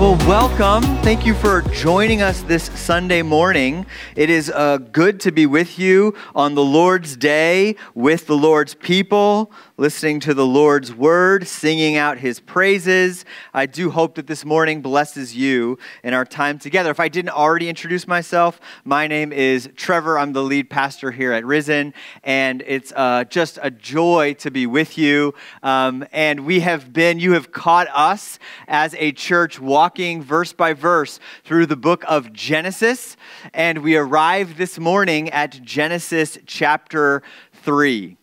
Well, welcome. Thank you for joining us this Sunday morning. It is uh, good to be with you on the Lord's day with the Lord's people, listening to the Lord's word, singing out his praises. I do hope that this morning blesses you in our time together. If I didn't already introduce myself, my name is Trevor. I'm the lead pastor here at Risen, and it's uh, just a joy to be with you. Um, and we have been, you have caught us as a church walking verse by verse through the book of Genesis, and we arrived this morning at Genesis chapter 3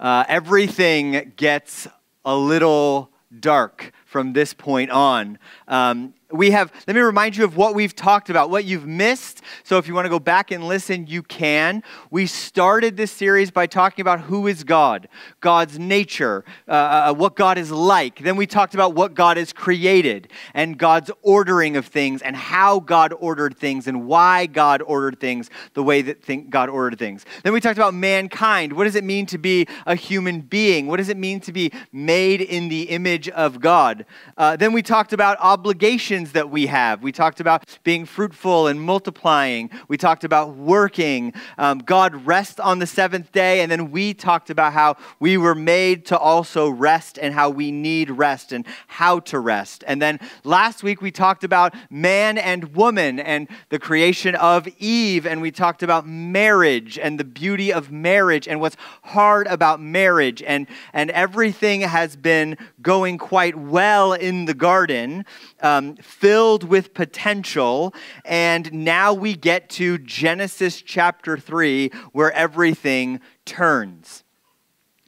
uh, everything gets a little dark from this point on. Um, we have, let me remind you of what we've talked about, what you've missed. So if you want to go back and listen, you can. We started this series by talking about who is God, God's nature, uh, uh, what God is like. Then we talked about what God has created and God's ordering of things and how God ordered things and why God ordered things the way that God ordered things. Then we talked about mankind. What does it mean to be a human being? What does it mean to be made in the image of God? Uh, then we talked about obligations that we have. We talked about being fruitful and multiplying. We talked about working. Um, God rests on the seventh day. And then we talked about how we were made to also rest and how we need rest and how to rest. And then last week we talked about man and woman and the creation of Eve. And we talked about marriage and the beauty of marriage and what's hard about marriage. And, and everything has been going quite well in the garden. Um, filled with potential. And now we get to Genesis chapter 3, where everything turns.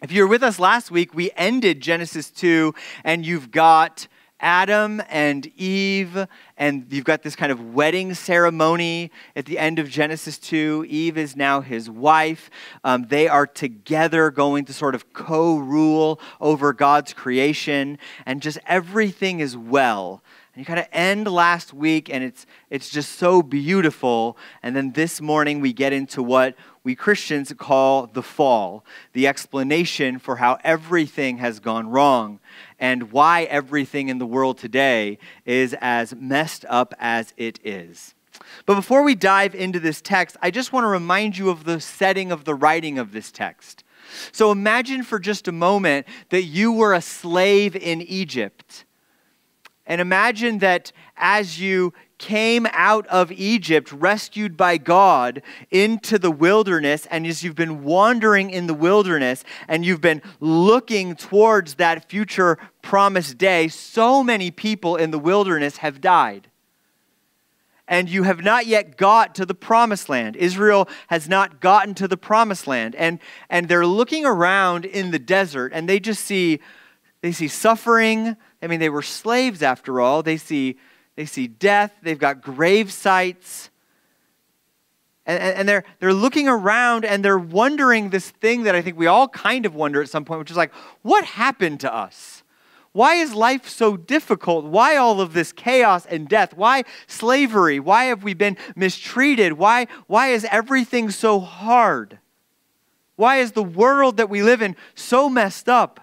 If you were with us last week, we ended Genesis 2, and you've got Adam and Eve, and you've got this kind of wedding ceremony at the end of Genesis 2. Eve is now his wife. Um, they are together going to sort of co rule over God's creation, and just everything is well. And you kind of end last week, and it's, it's just so beautiful. And then this morning, we get into what we Christians call the fall, the explanation for how everything has gone wrong and why everything in the world today is as messed up as it is. But before we dive into this text, I just want to remind you of the setting of the writing of this text. So imagine for just a moment that you were a slave in Egypt and imagine that as you came out of Egypt, rescued by God, into the wilderness, and as you've been wandering in the wilderness and you've been looking towards that future promised day, so many people in the wilderness have died. And you have not yet got to the promised land. Israel has not gotten to the promised land. And, and they're looking around in the desert and they just see, they see suffering, I mean, they were slaves after all. They see, they see death, they've got grave sites. And, and, they're, they're looking around and they're wondering this thing that I think we all kind of wonder at some point, which is like, what happened to us? Why is life so difficult? Why all of this chaos and death? Why slavery? Why have we been mistreated? Why, why is everything so hard? Why is the world that we live in so messed up?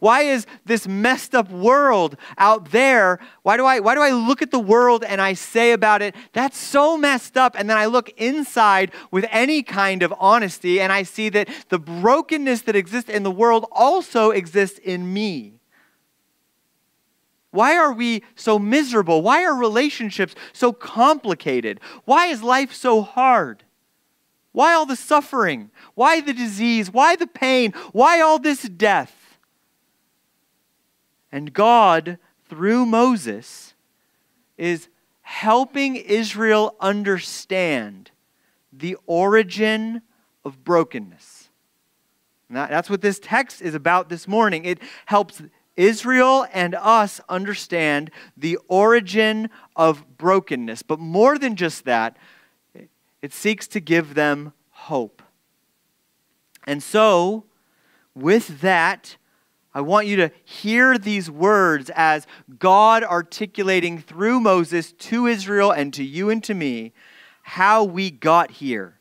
Why is this messed up world out there? Why do I why do I look at the world and I say about it, that's so messed up and then I look inside with any kind of honesty and I see that the brokenness that exists in the world also exists in me. Why are we so miserable? Why are relationships so complicated? Why is life so hard? Why all the suffering? Why the disease? Why the pain? Why all this death? And God, through Moses, is helping Israel understand the origin of brokenness. And that's what this text is about this morning. It helps Israel and us understand the origin of brokenness. But more than just that, it seeks to give them hope. And so, with that, I want you to hear these words as God articulating through Moses to Israel and to you and to me how we got here,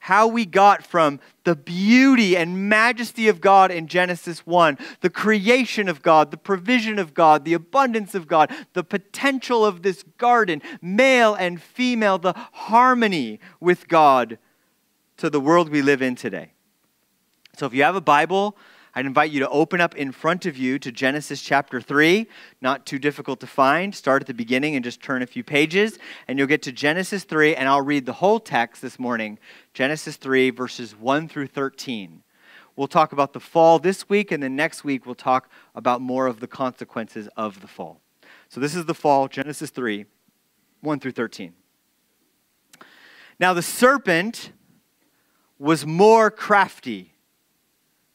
how we got from the beauty and majesty of God in Genesis 1, the creation of God, the provision of God, the abundance of God, the potential of this garden, male and female, the harmony with God, to the world we live in today. So if you have a Bible, I'd invite you to open up in front of you to Genesis chapter 3. Not too difficult to find. Start at the beginning and just turn a few pages, and you'll get to Genesis 3, and I'll read the whole text this morning Genesis 3, verses 1 through 13. We'll talk about the fall this week, and then next week we'll talk about more of the consequences of the fall. So this is the fall, Genesis 3, 1 through 13. Now the serpent was more crafty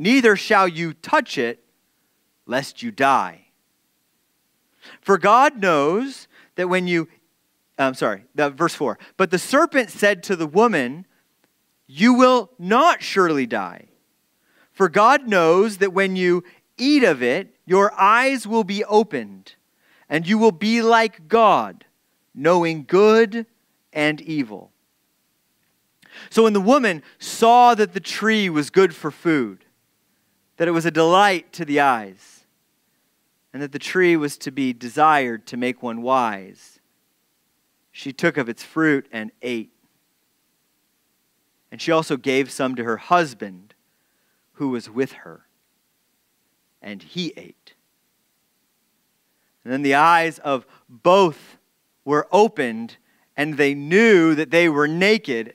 neither shall you touch it, lest you die. For God knows that when you, I'm sorry, verse 4. But the serpent said to the woman, You will not surely die. For God knows that when you eat of it, your eyes will be opened, and you will be like God, knowing good and evil. So when the woman saw that the tree was good for food, that it was a delight to the eyes, and that the tree was to be desired to make one wise. She took of its fruit and ate. And she also gave some to her husband who was with her, and he ate. And then the eyes of both were opened, and they knew that they were naked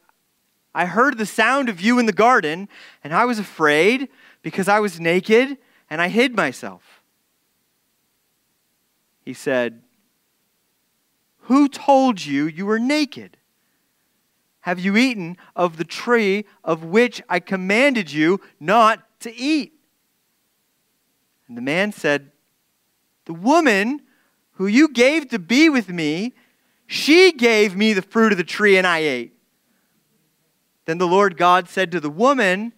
I heard the sound of you in the garden, and I was afraid because I was naked and I hid myself. He said, Who told you you were naked? Have you eaten of the tree of which I commanded you not to eat? And the man said, The woman who you gave to be with me, she gave me the fruit of the tree and I ate. Then the Lord God said to the woman,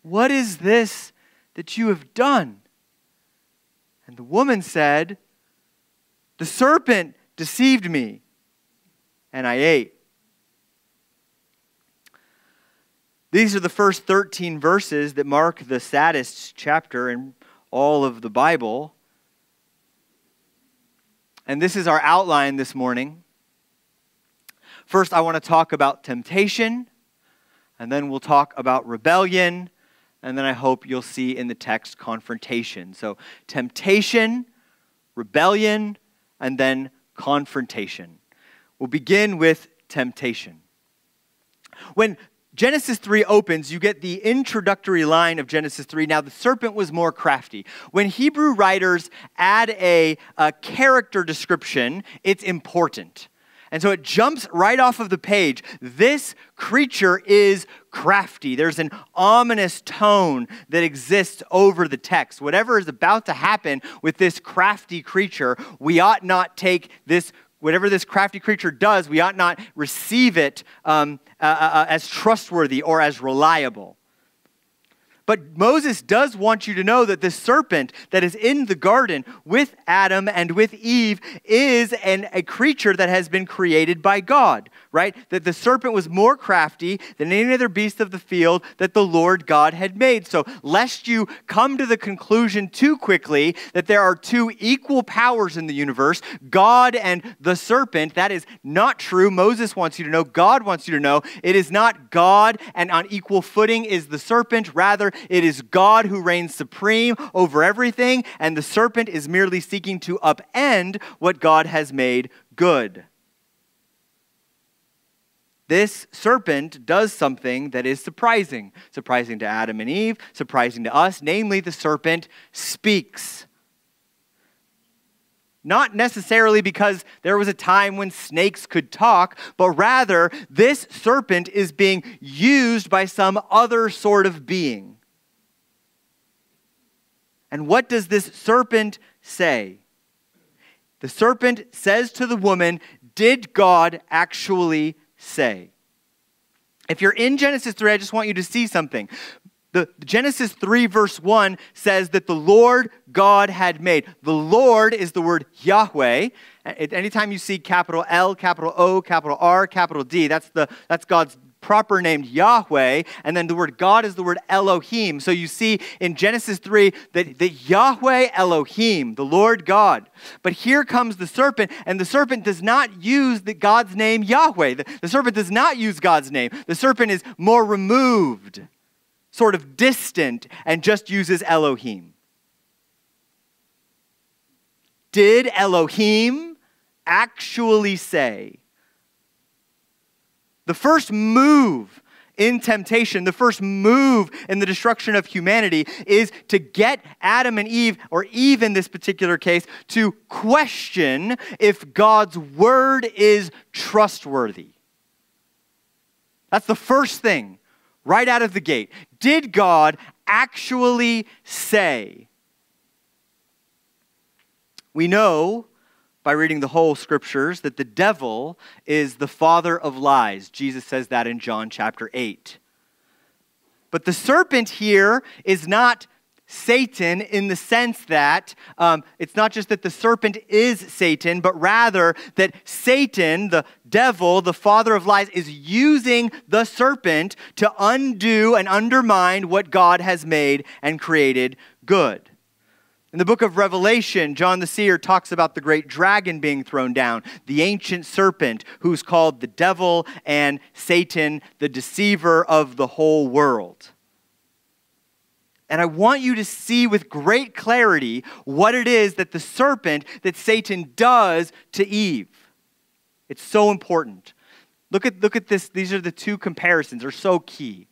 What is this that you have done? And the woman said, The serpent deceived me, and I ate. These are the first 13 verses that mark the saddest chapter in all of the Bible. And this is our outline this morning. First, I want to talk about temptation, and then we'll talk about rebellion, and then I hope you'll see in the text confrontation. So, temptation, rebellion, and then confrontation. We'll begin with temptation. When Genesis 3 opens, you get the introductory line of Genesis 3. Now, the serpent was more crafty. When Hebrew writers add a, a character description, it's important. And so it jumps right off of the page. This creature is crafty. There's an ominous tone that exists over the text. Whatever is about to happen with this crafty creature, we ought not take this whatever this crafty creature does, we ought not receive it um, uh, uh, uh as trustworthy or as reliable. But Moses does want you to know that the serpent that is in the garden with Adam and with Eve is an, a creature that has been created by God, right? That the serpent was more crafty than any other beast of the field that the Lord God had made. So, lest you come to the conclusion too quickly that there are two equal powers in the universe, God and the serpent, that is not true. Moses wants you to know, God wants you to know, it is not God and on equal footing is the serpent. Rather, it is God who reigns supreme over everything, and the serpent is merely seeking to upend what God has made good. This serpent does something that is surprising. Surprising to Adam and Eve, surprising to us. Namely, the serpent speaks. Not necessarily because there was a time when snakes could talk, but rather this serpent is being used by some other sort of being. And what does this serpent say? The serpent says to the woman, Did God actually say? If you're in Genesis 3, I just want you to see something. The Genesis 3 verse 1 says that the Lord God had made. The Lord is the word Yahweh. Anytime you see capital L, capital O, capital R, capital D, that's the that's God's proper named Yahweh, and then the word God is the word Elohim. So you see in Genesis 3 that, that Yahweh Elohim, the Lord God. But here comes the serpent, and the serpent does not use the God's name Yahweh. The, the serpent does not use God's name. The serpent is more removed, sort of distant, and just uses Elohim. Did Elohim actually say, the first move in temptation, the first move in the destruction of humanity is to get Adam and Eve, or Eve in this particular case, to question if God's word is trustworthy. That's the first thing right out of the gate. Did God actually say? We know by reading the whole scriptures that the devil is the father of lies. Jesus says that in John chapter 8. But the serpent here is not Satan in the sense that um, it's not just that the serpent is Satan, but rather that Satan, the devil, the father of lies, is using the serpent to undo and undermine what God has made and created good. In the book of Revelation, John the Seer talks about the great dragon being thrown down, the ancient serpent who's called the devil and Satan, the deceiver of the whole world. And I want you to see with great clarity what it is that the serpent, that Satan does to Eve. It's so important. Look at, look at this. These are the two comparisons, they're so key.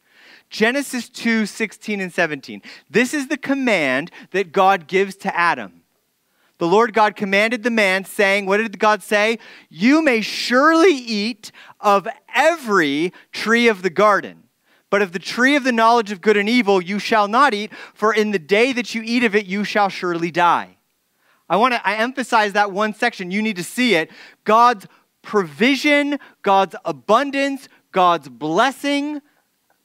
Genesis 2 16 and 17. This is the command that God gives to Adam. The Lord God commanded the man, saying, What did God say? You may surely eat of every tree of the garden. But of the tree of the knowledge of good and evil you shall not eat, for in the day that you eat of it you shall surely die. I want to I emphasize that one section. You need to see it. God's provision, God's abundance, God's blessing,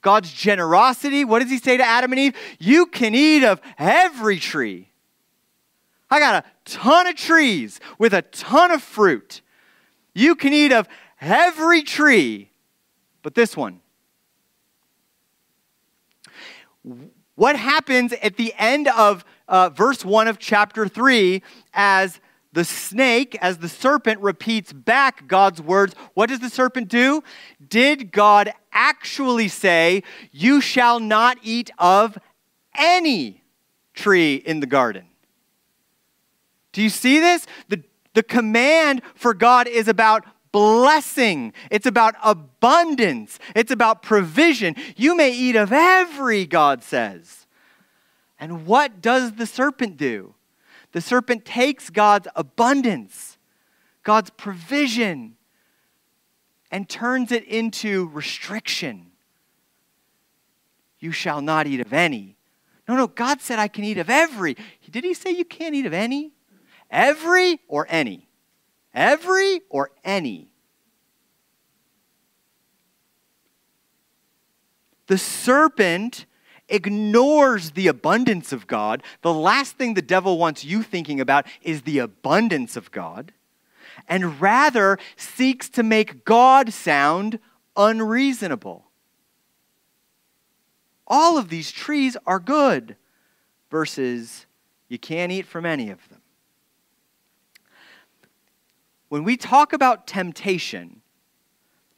God's generosity. What does he say to Adam and Eve? You can eat of every tree. I got a ton of trees with a ton of fruit. You can eat of every tree, but this one. What happens at the end of uh, verse 1 of chapter 3 as the snake, as the serpent repeats back God's words, what does the serpent do? Did God actually say, You shall not eat of any tree in the garden? Do you see this? The, the command for God is about blessing, it's about abundance, it's about provision. You may eat of every, God says. And what does the serpent do? The serpent takes God's abundance, God's provision, and turns it into restriction. You shall not eat of any. No, no, God said I can eat of every. Did he say you can't eat of any? Every or any? Every or any? The serpent ignores the abundance of God, the last thing the devil wants you thinking about is the abundance of God, and rather seeks to make God sound unreasonable. All of these trees are good, versus you can't eat from any of them. When we talk about temptation,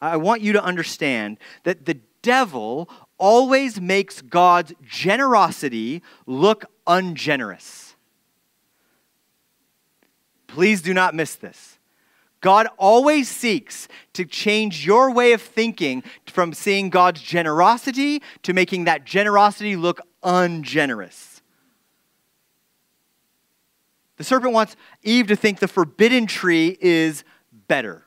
I want you to understand that the devil always makes God's generosity look ungenerous. Please do not miss this. God always seeks to change your way of thinking from seeing God's generosity to making that generosity look ungenerous. The serpent wants Eve to think the forbidden tree is better.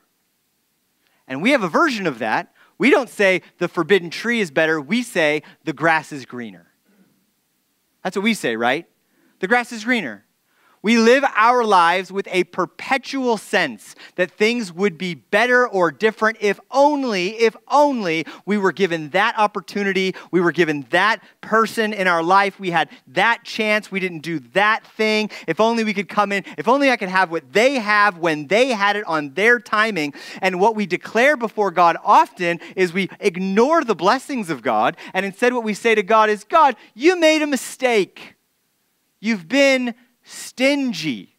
And we have a version of that we don't say the forbidden tree is better, we say the grass is greener. That's what we say, right? The grass is greener. We live our lives with a perpetual sense that things would be better or different if only, if only we were given that opportunity, we were given that person in our life, we had that chance, we didn't do that thing. If only we could come in, if only I could have what they have when they had it on their timing. And what we declare before God often is we ignore the blessings of God, and instead what we say to God is, God, you made a mistake. You've been stingy.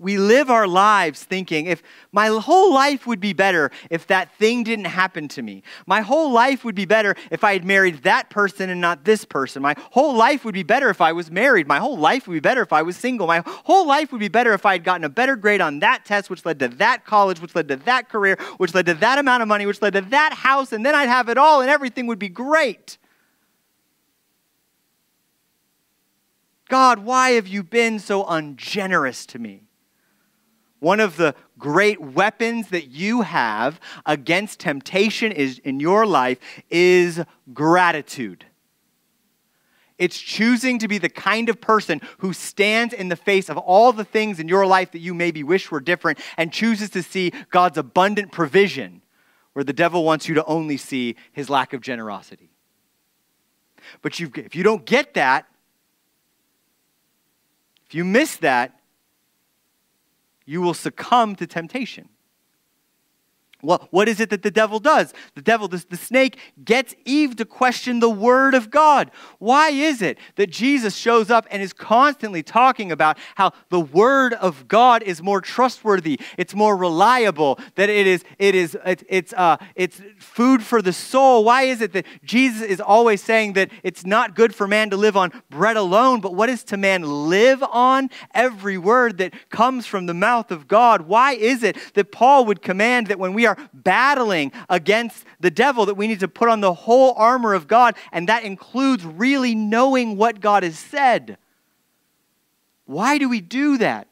we live our lives thinking if my whole life would be better if that thing didn't happen to me. My whole life would be better if I had married that person and not this person. My whole life would be better if I was married. My whole life would be better if I was single. My whole life would be better if I had gotten a better grade on that test, which led to that college, which led to that career, which led to that amount of money, which led to that house, and then I'd have it all and everything would be great. God, why have you been so ungenerous to me? One of the great weapons that you have against temptation is in your life is gratitude. It's choosing to be the kind of person who stands in the face of all the things in your life that you maybe wish were different and chooses to see God's abundant provision where the devil wants you to only see his lack of generosity. But if you don't get that, if you miss that, you will succumb to temptation. Well, what is it that the devil does? The devil, the, the snake, gets Eve to question the word of God. Why is it that Jesus shows up and is constantly talking about how the word of God is more trustworthy, it's more reliable, that it is, it is, it, it's, uh, it's food for the soul? Why is it that Jesus is always saying that it's not good for man to live on bread alone, but what is to man live on? Every word that comes from the mouth of God. Why is it that Paul would command that when we are battling against the devil that we need to put on the whole armor of God, and that includes really knowing what God has said. Why do we do that?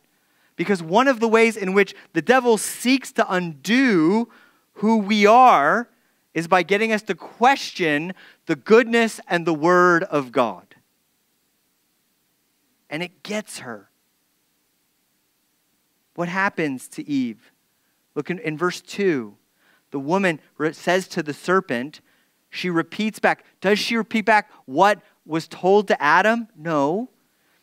Because one of the ways in which the devil seeks to undo who we are is by getting us to question the goodness and the word of God. And it gets her. What happens to Eve? Look in, in verse 2. The woman says to the serpent, she repeats back. Does she repeat back what was told to Adam? No.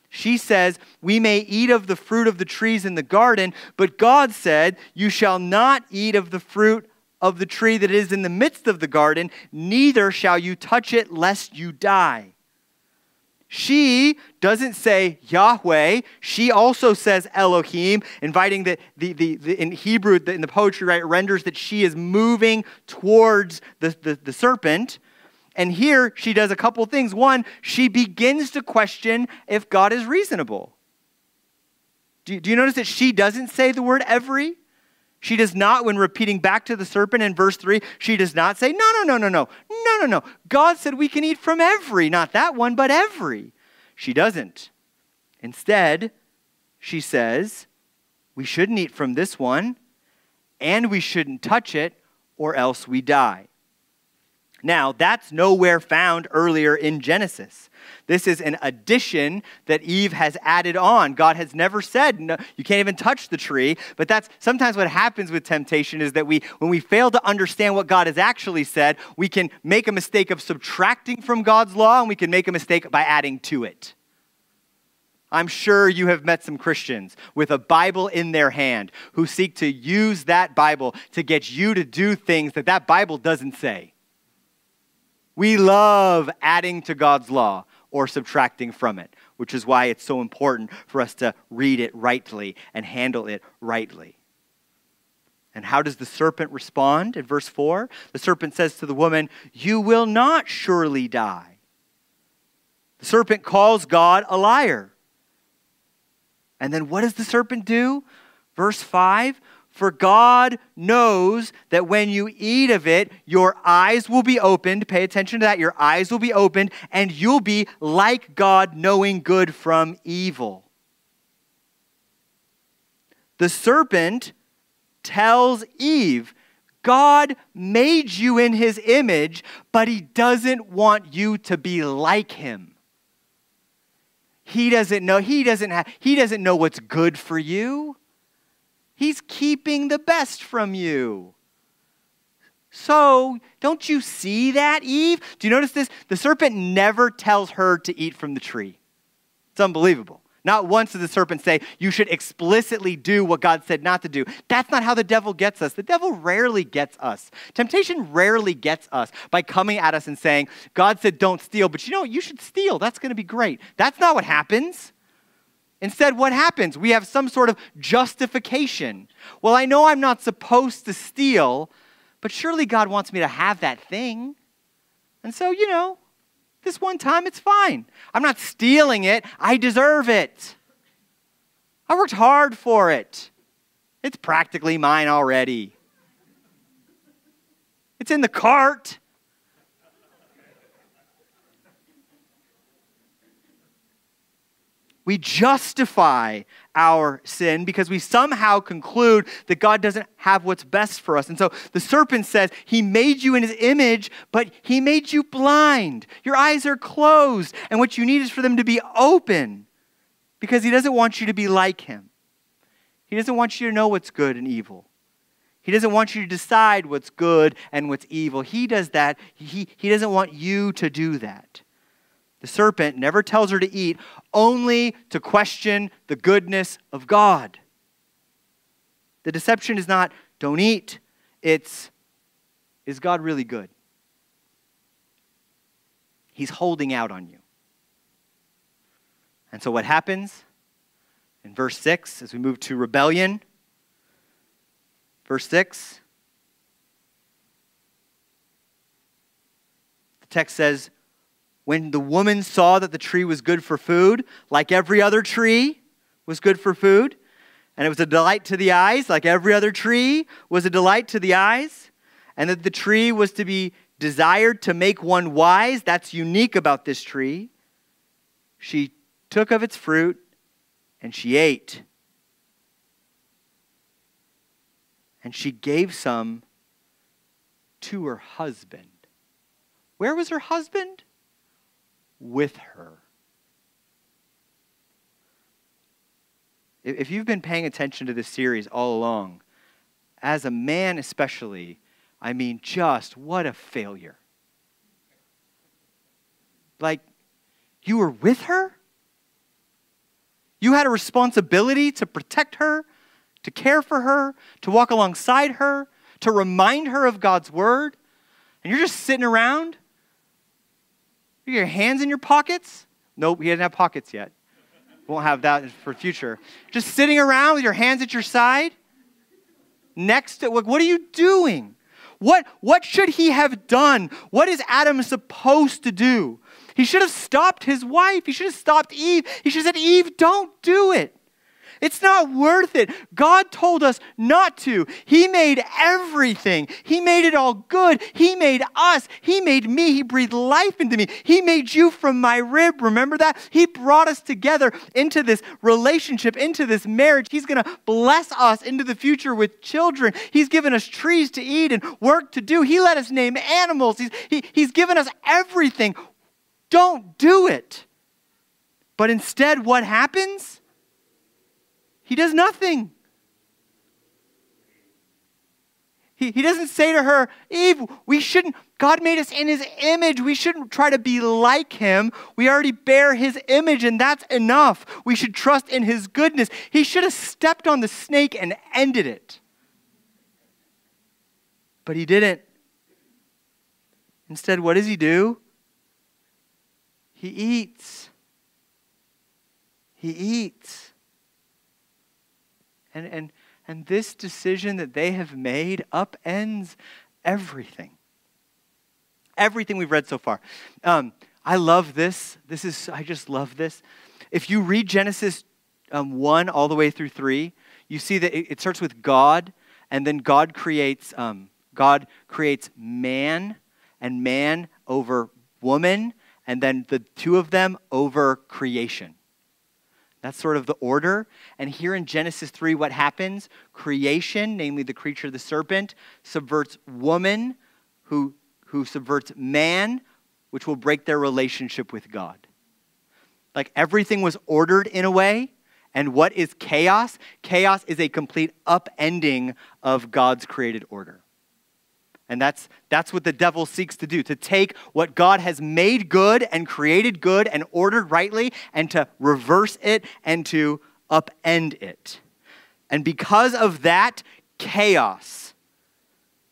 She says, We may eat of the fruit of the trees in the garden, but God said, You shall not eat of the fruit of the tree that is in the midst of the garden, neither shall you touch it, lest you die. She doesn't say Yahweh. She also says Elohim, inviting that the, the, the, in Hebrew, the, in the poetry, right, renders that she is moving towards the, the, the serpent. And here she does a couple things. One, she begins to question if God is reasonable. Do, do you notice that she doesn't say the word every? She does not, when repeating back to the serpent in verse 3, she does not say, No, no, no, no, no, no, no, no. God said we can eat from every, not that one, but every. She doesn't. Instead, she says, We shouldn't eat from this one, and we shouldn't touch it, or else we die. Now, that's nowhere found earlier in Genesis. This is an addition that Eve has added on. God has never said no, you can't even touch the tree, but that's sometimes what happens with temptation is that we when we fail to understand what God has actually said, we can make a mistake of subtracting from God's law and we can make a mistake by adding to it. I'm sure you have met some Christians with a Bible in their hand who seek to use that Bible to get you to do things that that Bible doesn't say. We love adding to God's law or subtracting from it, which is why it's so important for us to read it rightly and handle it rightly. And how does the serpent respond in verse 4? The serpent says to the woman, You will not surely die. The serpent calls God a liar. And then what does the serpent do? Verse 5 For God knows that when you eat of it, your eyes will be opened. Pay attention to that. Your eyes will be opened, and you'll be like God, knowing good from evil. The serpent tells Eve, God made you in his image, but he doesn't want you to be like him. He doesn't know. He doesn't have, he doesn't know what's good for you. He's keeping the best from you. So, don't you see that, Eve? Do you notice this? The serpent never tells her to eat from the tree. It's unbelievable. Not once does the serpent say, You should explicitly do what God said not to do. That's not how the devil gets us. The devil rarely gets us. Temptation rarely gets us by coming at us and saying, God said don't steal, but you know, what? you should steal. That's going to be great. That's not what happens. Instead, what happens? We have some sort of justification. Well, I know I'm not supposed to steal, but surely God wants me to have that thing. And so, you know, this one time, it's fine. I'm not stealing it, I deserve it. I worked hard for it. It's practically mine already. It's in the cart. We justify our sin because we somehow conclude that God doesn't have what's best for us. And so the serpent says, He made you in His image, but He made you blind. Your eyes are closed, and what you need is for them to be open because He doesn't want you to be like Him. He doesn't want you to know what's good and evil. He doesn't want you to decide what's good and what's evil. He does that. He, he doesn't want you to do that. The serpent never tells her to eat, only to question the goodness of God. The deception is not, don't eat, it's, is God really good? He's holding out on you. And so what happens in verse 6 as we move to rebellion? Verse 6. The text says, when the woman saw that the tree was good for food, like every other tree was good for food, and it was a delight to the eyes, like every other tree was a delight to the eyes, and that the tree was to be desired to make one wise, that's unique about this tree. She took of its fruit and she ate. And she gave some to her husband. Where was her husband? With her. If you've been paying attention to this series all along, as a man especially, I mean, just what a failure. Like, you were with her? You had a responsibility to protect her, to care for her, to walk alongside her, to remind her of God's word, and you're just sitting around your hands in your pockets? Nope, he doesn't have pockets yet. Won't have that for future. Just sitting around with your hands at your side? Next to, what are you doing? What, what should he have done? What is Adam supposed to do? He should have stopped his wife. He should have stopped Eve. He should have said, Eve, don't do it. It's not worth it. God told us not to. He made everything, He made it all good. He made us, He made me, He breathed life into me. He made you from my rib. Remember that? He brought us together into this relationship, into this marriage. He's going to bless us into the future with children. He's given us trees to eat and work to do. He let us name animals. He's, he, he's given us everything. Don't do it. But instead, what happens? He does nothing. He, he doesn't say to her, Eve, we shouldn't, God made us in his image. We shouldn't try to be like him. We already bear his image, and that's enough. We should trust in his goodness. He should have stepped on the snake and ended it. But he didn't. Instead, what does he do? He eats. He eats. And, and, and this decision that they have made upends everything. Everything we've read so far. Um, I love this. This is, I just love this. If you read Genesis um, 1 all the way through 3, you see that it, it starts with God, and then God creates, um, God creates man, and man over woman, and then the two of them over creation. That's sort of the order. And here in Genesis 3, what happens? Creation, namely the creature, the serpent, subverts woman, who, who subverts man, which will break their relationship with God. Like everything was ordered in a way. And what is chaos? Chaos is a complete upending of God's created order. And that's, that's what the devil seeks to do to take what God has made good and created good and ordered rightly and to reverse it and to upend it. And because of that, chaos.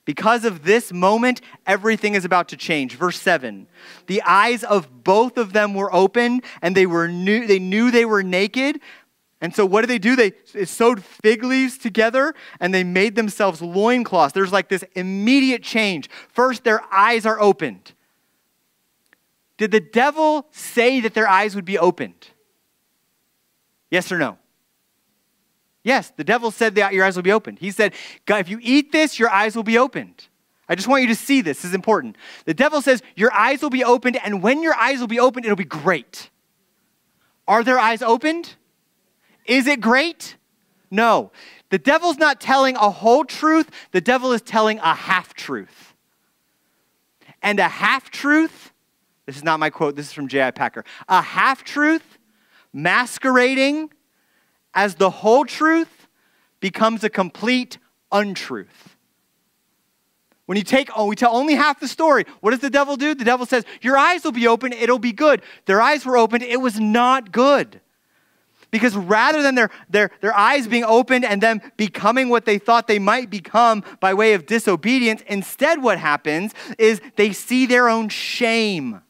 Because of this moment, everything is about to change. Verse 7 The eyes of both of them were open, and they, were knew, they knew they were naked, and so what did they do? They sewed fig leaves together and they made themselves loincloths. There's like this immediate change. First, their eyes are opened. Did the devil say that their eyes would be opened? Yes or no? Yes, the devil said that your eyes will be opened. He said, if you eat this, your eyes will be opened. I just want you to see this. This is important. The devil says, Your eyes will be opened, and when your eyes will be opened, it'll be great. Are their eyes opened? Is it great? No. The devil's not telling a whole truth, the devil is telling a half truth. And a half truth, this is not my quote, this is from J.I. Packer. A half truth masquerading as the whole truth becomes a complete untruth. When you take, oh, we tell only half the story, what does the devil do? The devil says, Your eyes will be open, it'll be good. Their eyes were opened, it was not good. Because rather than their, their, their eyes being opened and them becoming what they thought they might become by way of disobedience, instead, what happens is they see their own shame.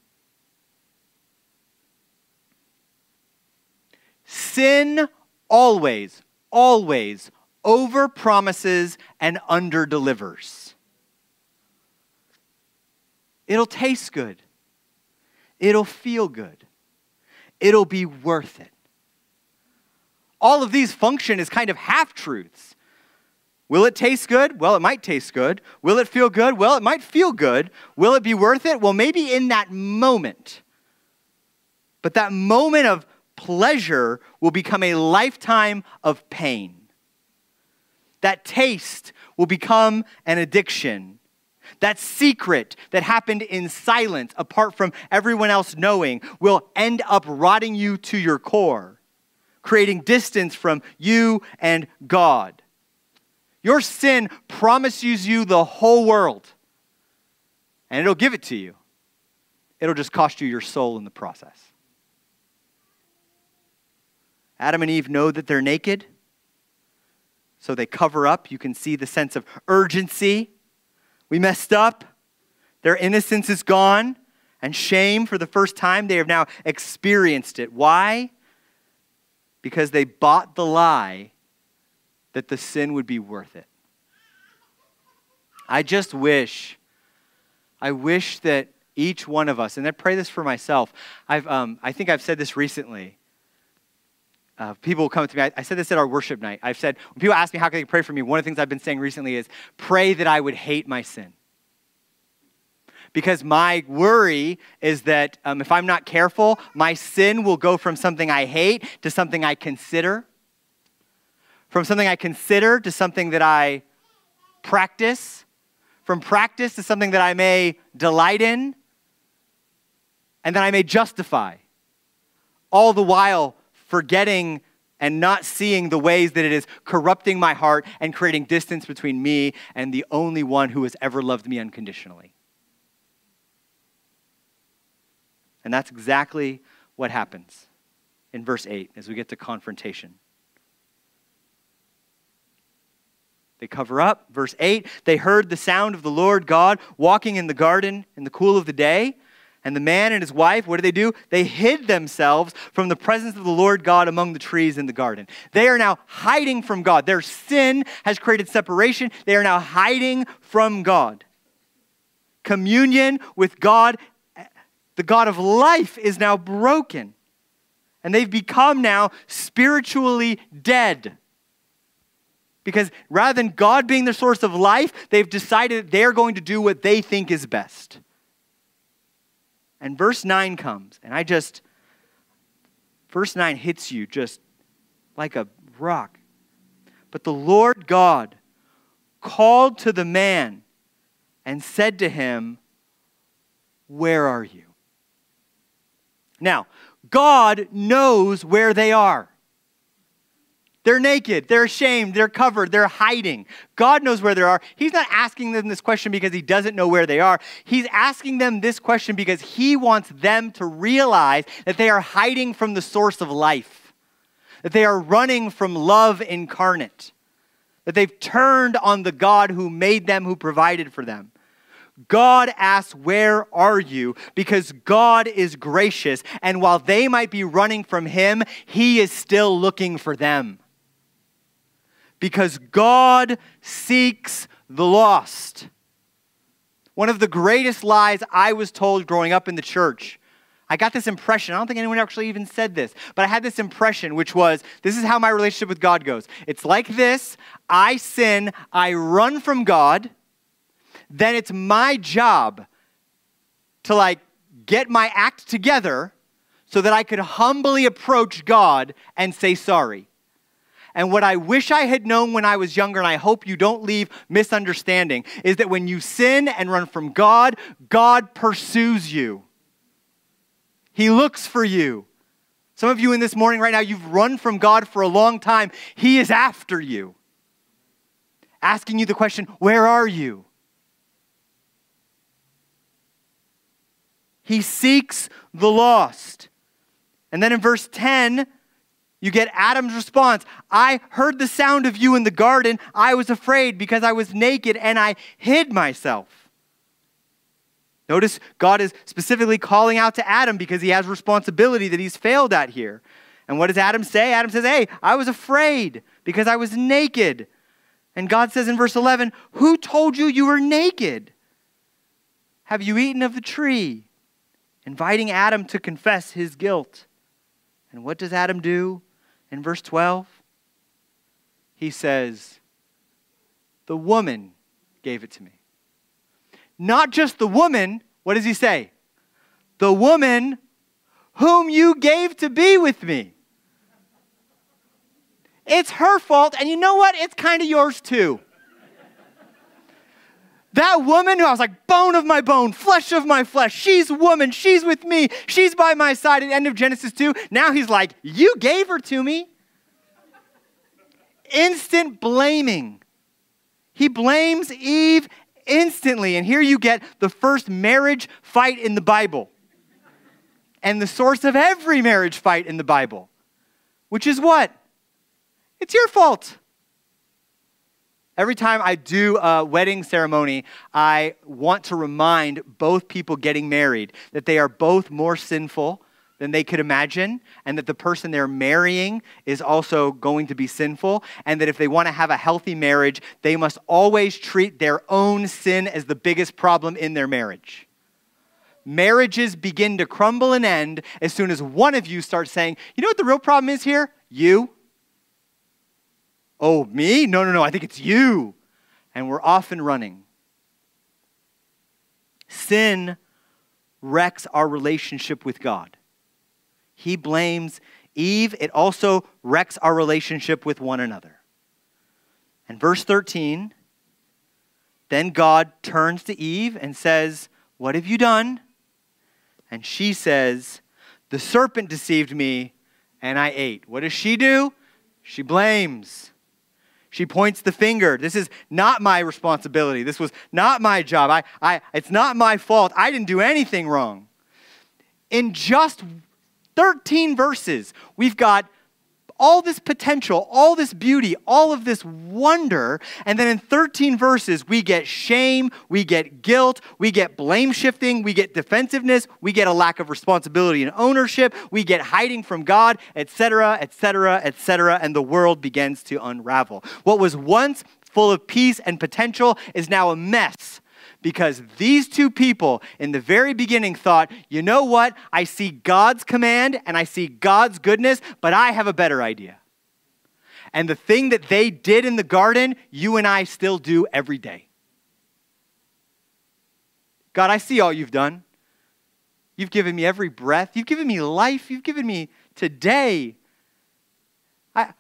Sin always, always over promises and under delivers. It'll taste good. It'll feel good. It'll be worth it all of these function as kind of half truths. Will it taste good? Well, it might taste good. Will it feel good? Well, it might feel good. Will it be worth it? Well, maybe in that moment. But that moment of pleasure will become a lifetime of pain. That taste will become an addiction. That secret that happened in silence, apart from everyone else knowing, will end up rotting you to your core creating distance from you and God. Your sin promises you the whole world, and it'll give it to you. It'll just cost you your soul in the process. Adam and Eve know that they're naked, so they cover up. You can see the sense of urgency. We messed up. Their innocence is gone, and shame for the first time, they have now experienced it. Why? Because they bought the lie that the sin would be worth it. I just wish, I wish that each one of us, and I pray this for myself. I've, um, I think I've said this recently. uh, people come to me. I, I, said this at our worship night. I've said, when people ask me how can they pray for me, one of the things I've been saying recently is pray that I would hate my sin. Because my worry is that um, if I'm not careful, my sin will go from something I hate to something I consider, from something I consider to something that I practice, from practice to something that I may delight in, and that I may justify. All the while forgetting and not seeing the ways that it is corrupting my heart and creating distance between me and the only one who has ever loved me unconditionally. And that's exactly what happens in verse 8 as we get to confrontation. They cover up. Verse 8 they heard the sound of the Lord God walking in the garden in the cool of the day. And the man and his wife, what do they do? They hid themselves from the presence of the Lord God among the trees in the garden. They are now hiding from God. Their sin has created separation. They are now hiding from God. Communion with God, the God of life, is now broken. And they've become now spiritually dead. Because rather than God being the source of life, they've decided they're going to do what they think is best. And verse 9 comes, and I just, verse 9 hits you just like a rock. But the Lord God called to the man and said to him, Where are you? Now, God knows where they are. They're naked, they're ashamed, they're covered, they're hiding. God knows where they are. He's not asking them this question because he doesn't know where they are. He's asking them this question because he wants them to realize that they are hiding from the source of life, that they are running from love incarnate, that they've turned on the God who made them, who provided for them. God asks, Where are you? Because God is gracious. And while they might be running from Him, He is still looking for them because God seeks the lost. One of the greatest lies I was told growing up in the church. I got this impression. I don't think anyone actually even said this, but I had this impression, which was this is how my relationship with God goes. It's like this I sin, I run from God, then it's my job to like get my act together so that I could humbly approach God and say sorry. And what I wish I had known when I was younger, and I hope you don't leave misunderstanding, is that when you sin and run from God, God pursues you. He looks for you. Some of you in this morning right now, you've run from God for a long time. He is after you, asking you the question, Where are you? He seeks the lost. And then in verse 10, you get Adam's response I heard the sound of you in the garden. I was afraid because I was naked and I hid myself. Notice God is specifically calling out to Adam because he has responsibility that he's failed at here. And what does Adam say? Adam says, Hey, I was afraid because I was naked. And God says in verse 11, Who told you you were naked? Have you eaten of the tree? Inviting Adam to confess his guilt. And what does Adam do? in verse 12? He says, The woman gave it to me. Not just the woman, what does he say? The woman whom you gave to be with me. It's her fault, and you know what? It's kind of yours too. That woman who I was like, bone of my bone, flesh of my flesh, she's woman, she's with me, she's by my side at the end of Genesis 2. Now he's like, You gave her to me. Instant blaming. He blames Eve instantly. And here you get the first marriage fight in the Bible and the source of every marriage fight in the Bible, which is what? It's your fault. Every time I do a wedding ceremony, I want to remind both people getting married that they are both more sinful than they could imagine, and that the person they're marrying is also going to be sinful, and that if they want to have a healthy marriage, they must always treat their own sin as the biggest problem in their marriage. Marriages begin to crumble and end as soon as one of you starts saying, You know what the real problem is here? You? Oh, me? No, no, no, I think it's you. And we're off and running. Sin wrecks our relationship with God. He blames Eve, it also wrecks our relationship with one another. And verse 13, then God turns to Eve and says, What have you done? And she says, The serpent deceived me and I ate. What does she do? She blames. She points the finger. This is not my responsibility. This was not my job. I, I, it's not my fault. I didn't do anything wrong. In just 13 verses, we've got all this potential, all this beauty, all of this wonder. And then in 13 verses, we get shame, we get guilt, we get blame shifting, we get defensiveness, we get a lack of responsibility and ownership, we get hiding from God, etc., etc., etc., and the world begins to unravel. What was once full of peace and potential is now a mess because these two people in the very beginning thought, you know what? I see God's command and I see God's goodness, but I have a better idea. And the thing that they did in the garden, you and I still do every day. God, I see all you've done. You've given me every breath. You've given me life. You've given me today. I,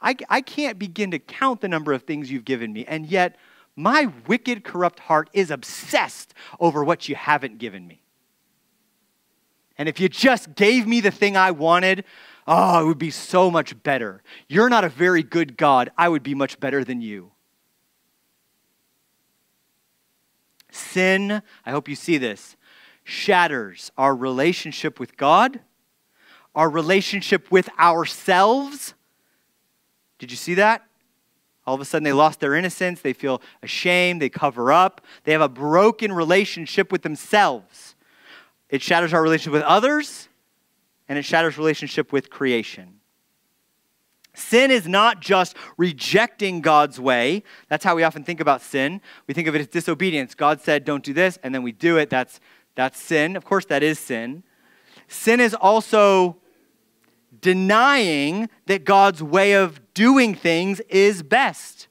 I, I can't begin to count the number of things you've given me. And yet, my wicked, corrupt heart is obsessed over what you haven't given me. And if you just gave me the thing I wanted, oh, it would be so much better. You're not a very good God. I would be much better than you. Sin, I hope you see this, shatters our relationship with God, our relationship with ourselves. Did you see that? All of a sudden, they lost their innocence. They feel ashamed. They cover up. They have a broken relationship with themselves. It shatters our relationship with others, and it shatters relationship with creation. Sin is not just rejecting God's way. That's how we often think about sin. We think of it as disobedience. God said, don't do this, and then we do it. That's, that's sin. Of course, that is sin. Sin is also denying that God's way of doing things is best.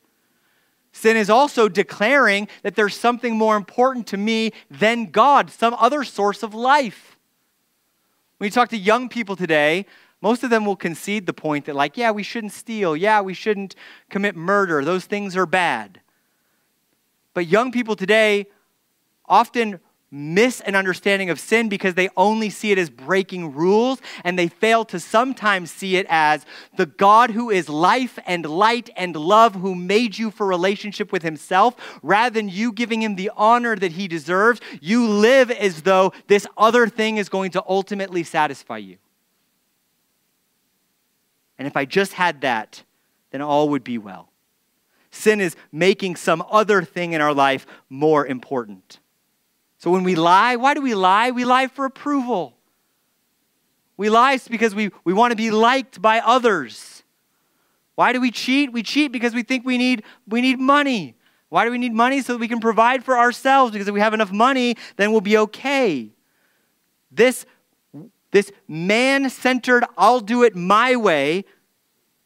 Sin is also declaring that there's something more important to me than God, some other source of life. When you talk to young people today, most of them will concede the point that, like, yeah, we shouldn't steal. Yeah, we shouldn't commit murder. Those things are bad. But young people today often miss an understanding of sin because they only see it as breaking rules and they fail to sometimes see it as the God who is life and light and love who made you for relationship with himself rather than you giving him the honor that he deserves you live as though this other thing is going to ultimately satisfy you. And if I just had that then all would be well. Sin is making some other thing in our life more important so when we lie, why do we lie? We lie for approval. We lie because we, we want to be liked by others. Why do we cheat? We cheat because we think we need, we need money. Why do we need money? So that we can provide for ourselves, because if we have enough money, then we'll be okay. This, this man centered, I'll do it my way,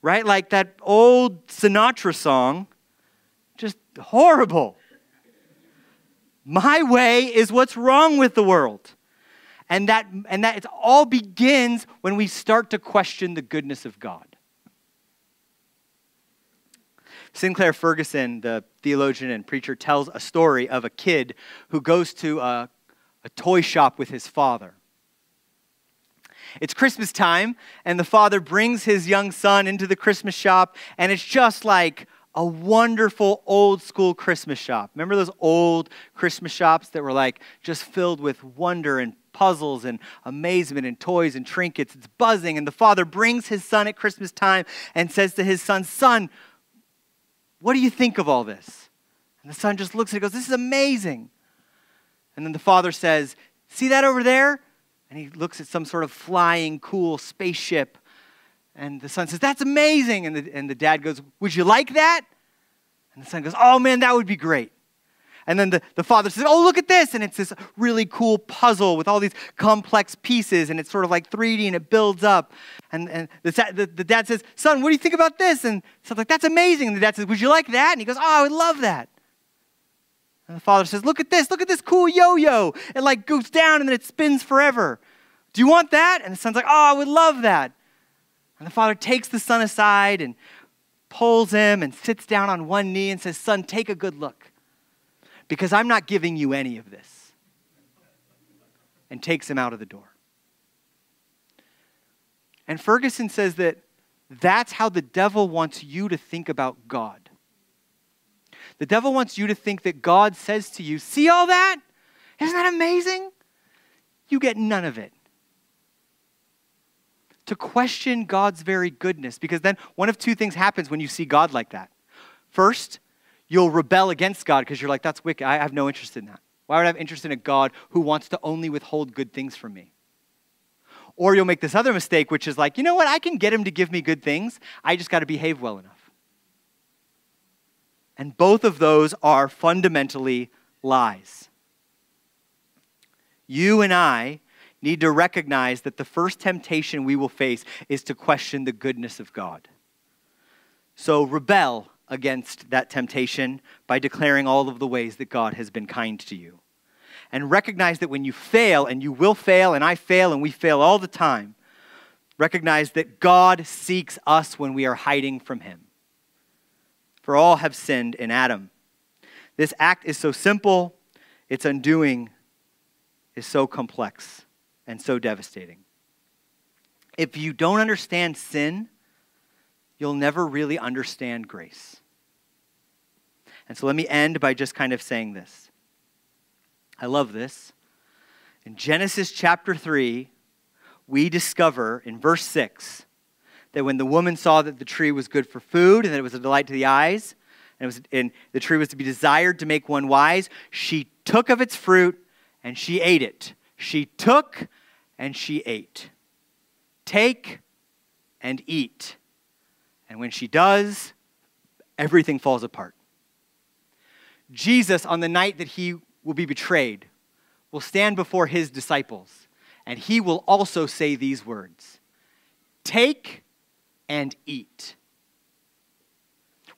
right? Like that old Sinatra song, just horrible. My way is what's wrong with the world. And that, and that it all begins when we start to question the goodness of God. Sinclair Ferguson, the theologian and preacher, tells a story of a kid who goes to a, a toy shop with his father. It's Christmas time, and the father brings his young son into the Christmas shop, and it's just like a wonderful old school Christmas shop. Remember those old Christmas shops that were like just filled with wonder and puzzles and amazement and toys and trinkets? It's buzzing. And the father brings his son at Christmas time and says to his son, Son, what do you think of all this? And the son just looks at it and goes, This is amazing. And then the father says, See that over there? And he looks at some sort of flying, cool spaceship and the son says, That's amazing. And the, and the dad goes, Would you like that? And the son goes, Oh man, that would be great. And then the, the father says, Oh, look at this. And it's this really cool puzzle with all these complex pieces. And it's sort of like 3D and it builds up. And, and the, the, the dad says, Son, what do you think about this? And the son's like, That's amazing. And the dad says, Would you like that? And he goes, Oh, I would love that. And the father says, Look at this. Look at this cool yo yo. It like goes down and then it spins forever. Do you want that? And the son's like, Oh, I would love that. And the father takes the son aside and pulls him and sits down on one knee and says, Son, take a good look because I'm not giving you any of this. And takes him out of the door. And Ferguson says that that's how the devil wants you to think about God. The devil wants you to think that God says to you, See all that? Isn't that amazing? You get none of it. To question God's very goodness, because then one of two things happens when you see God like that. First, you'll rebel against God because you're like, that's wicked. I have no interest in that. Why would I have interest in a God who wants to only withhold good things from me? Or you'll make this other mistake, which is like, you know what? I can get him to give me good things. I just got to behave well enough. And both of those are fundamentally lies. You and I need to recognize that the first temptation we will face is to question the goodness of God. So rebel against that temptation by declaring all of the ways that God has been kind to you. And recognize that when you fail, and you will fail, and I fail, and we fail all the time, recognize that God seeks us when we are hiding from Him. For all have sinned in Adam. This act is so simple, its undoing is so complex and so devastating. If you don't understand sin, you'll never really understand grace. And so let me end by just kind of saying this. I love this. In Genesis chapter 3, we discover in verse 6 that when the woman saw that the tree was good for food and that it was a delight to the eyes, and, was, and the tree was to be desired to make one wise, she took of its fruit and she ate it. She took and she ate. Take and eat. And when she does, everything falls apart. Jesus, on the night that he will be betrayed, will stand before his disciples, and he will also say these words Take and eat.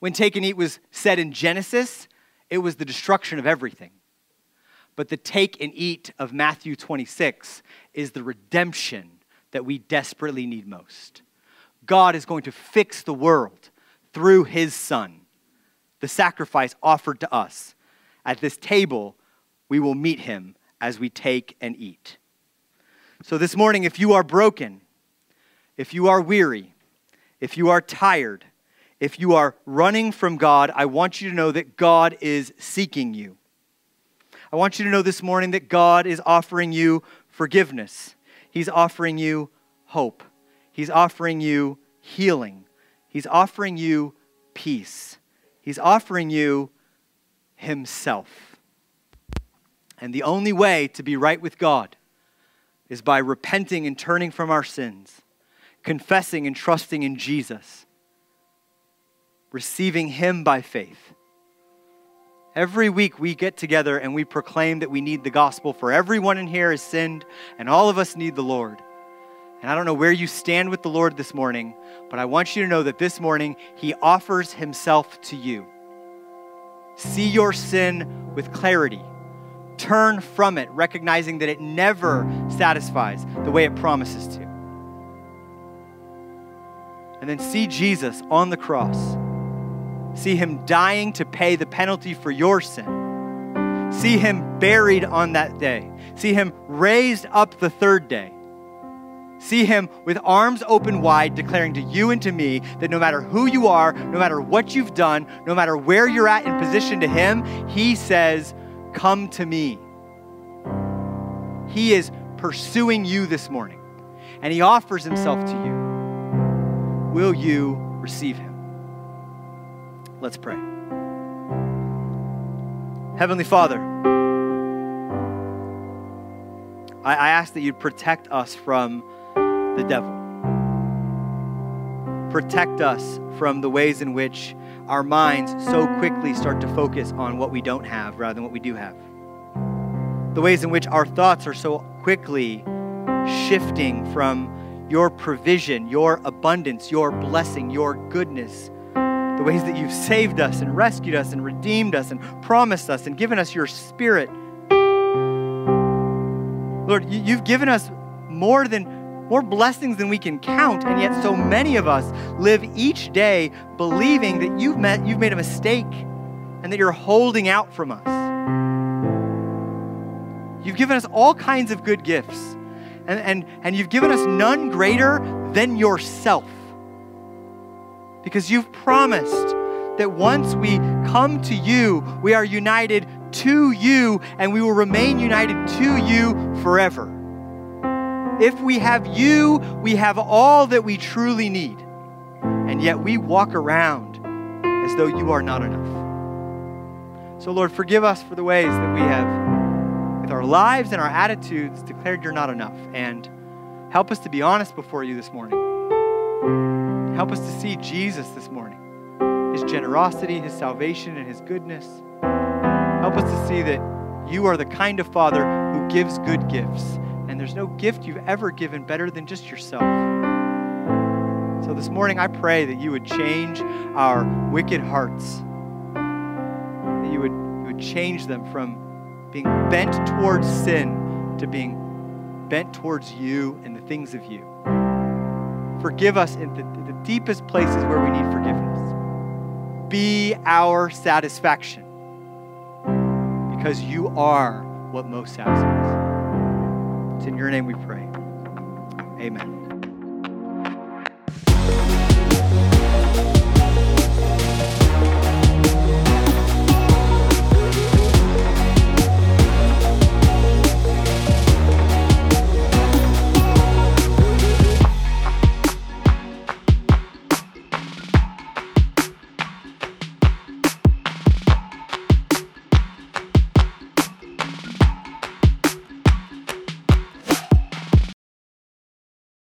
When take and eat was said in Genesis, it was the destruction of everything. But the take and eat of Matthew 26 is the redemption that we desperately need most. God is going to fix the world through his Son, the sacrifice offered to us. At this table, we will meet him as we take and eat. So, this morning, if you are broken, if you are weary, if you are tired, if you are running from God, I want you to know that God is seeking you. I want you to know this morning that God is offering you forgiveness. He's offering you hope. He's offering you healing. He's offering you peace. He's offering you Himself. And the only way to be right with God is by repenting and turning from our sins, confessing and trusting in Jesus, receiving Him by faith. Every week we get together and we proclaim that we need the gospel, for everyone in here has sinned and all of us need the Lord. And I don't know where you stand with the Lord this morning, but I want you to know that this morning He offers Himself to you. See your sin with clarity. Turn from it, recognizing that it never satisfies the way it promises to. And then see Jesus on the cross. See Him dying to pay the penalty for your sin. See Him buried on that day. See Him raised up the third day See him with arms open wide, declaring to you and to me that no matter who you are, no matter what you've done, no matter where you're at in position to him, he says, Come to me. He is pursuing you this morning, and he offers himself to you. Will you receive him? Let's pray. Heavenly Father, I, ask that you protect us from the devil. protect us from the ways in which our minds so quickly start to focus on what we don't have rather than what we do have. The ways in which our thoughts are so quickly shifting from your provision, your abundance, your blessing, your goodness, the ways that you've saved us and rescued us and redeemed us and promised us and given us your spirit. Lord, you've given us more than more blessings than we can count, and yet so many of us live each day believing that you've met you've made a mistake and that you're holding out from us. You've given us all kinds of good gifts and, and, and you've given us none greater than yourself. Because you've promised that once we come to you, we are united to you and we will remain united to you forever. If we have you, we have all that we truly need. And yet we walk around as though you are not enough. So, Lord, forgive us for the ways that we have with our lives and our attitudes, declared you're not enough. And help us to be honest before you this morning. Help us to see Jesus this morning, his generosity, his salvation, and his goodness. Help us to see that you are the kind of Father who gives good gifts. And there's no gift you've ever given better than just yourself. So this morning, I pray that you would change our wicked hearts, that you would, you would change them from being bent towards sin to being bent towards you and the things of you. Forgive us in the, deepest places where we need forgiveness. Be our satisfaction because you are what most satisfies. It's in your name we pray. Amen.